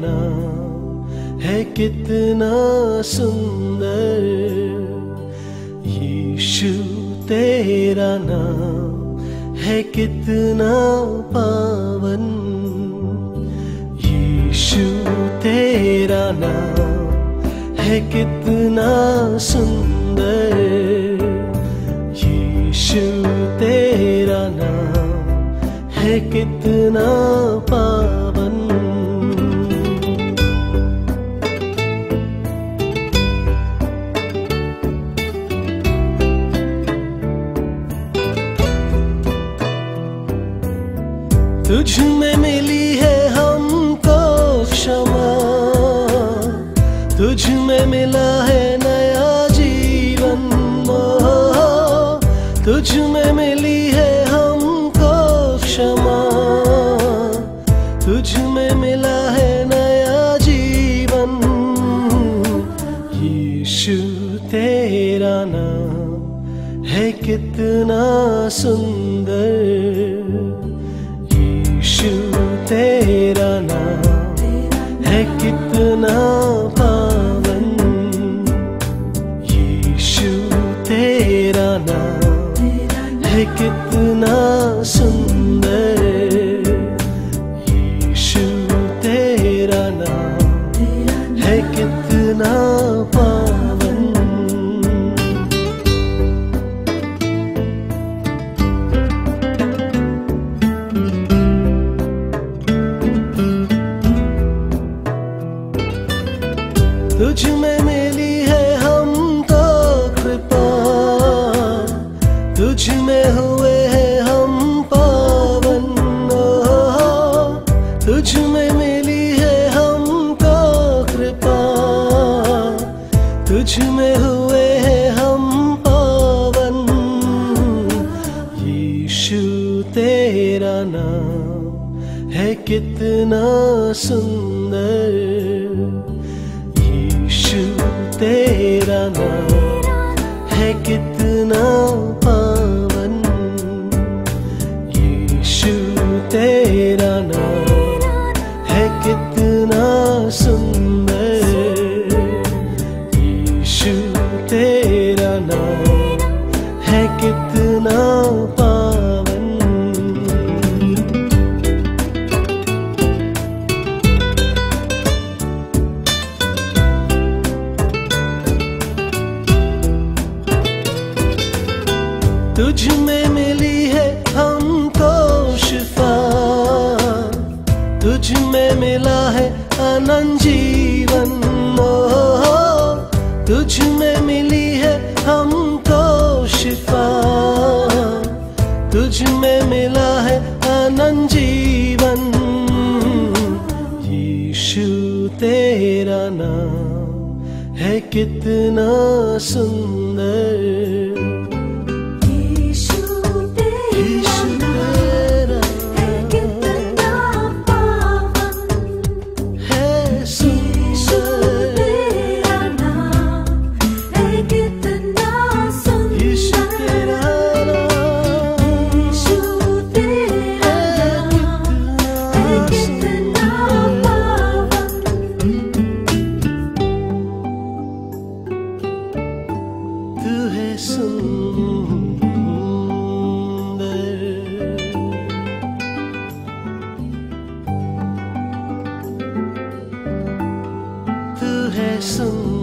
नाम है कितना सुंदर। यीशु, तेरा नाम है कितना पावन। यीशु, तेरा नाम है कितना सुंदर। यीशु, तेरा नाम है कितना पावन तुझ में मिली है हमको क्षमा। तुझ में मिला है नया जीवन तुझ में मिली है हमको क्षमा। तुझ में मिला है नया जीवन। यीशु, तेरा नाम है कितना सुंदर। यीशु तेरा नाम है कितना पावन। यीशु तेरा नाम है कितना सुंदर। तुझ में मिली है हमको कृपा। तुझ में हुए हैं हम पावन। यीशु, तेरा नाम है कितना सुंदर। यीशु, तेरा नाम है कितना पावन। यीशु, तेरा नाम सुंदर यीशु तेरा नाम है कितना पावन तुझ में मिली है हमको शिफा तुझ में मिला है अनंत जीवन तुझ में मिली है हमको शिफा। तुझ में मिला है अनंत जीवन यीशु तेरा नाम है कितना सुंदर। Tu hai sun Tu sun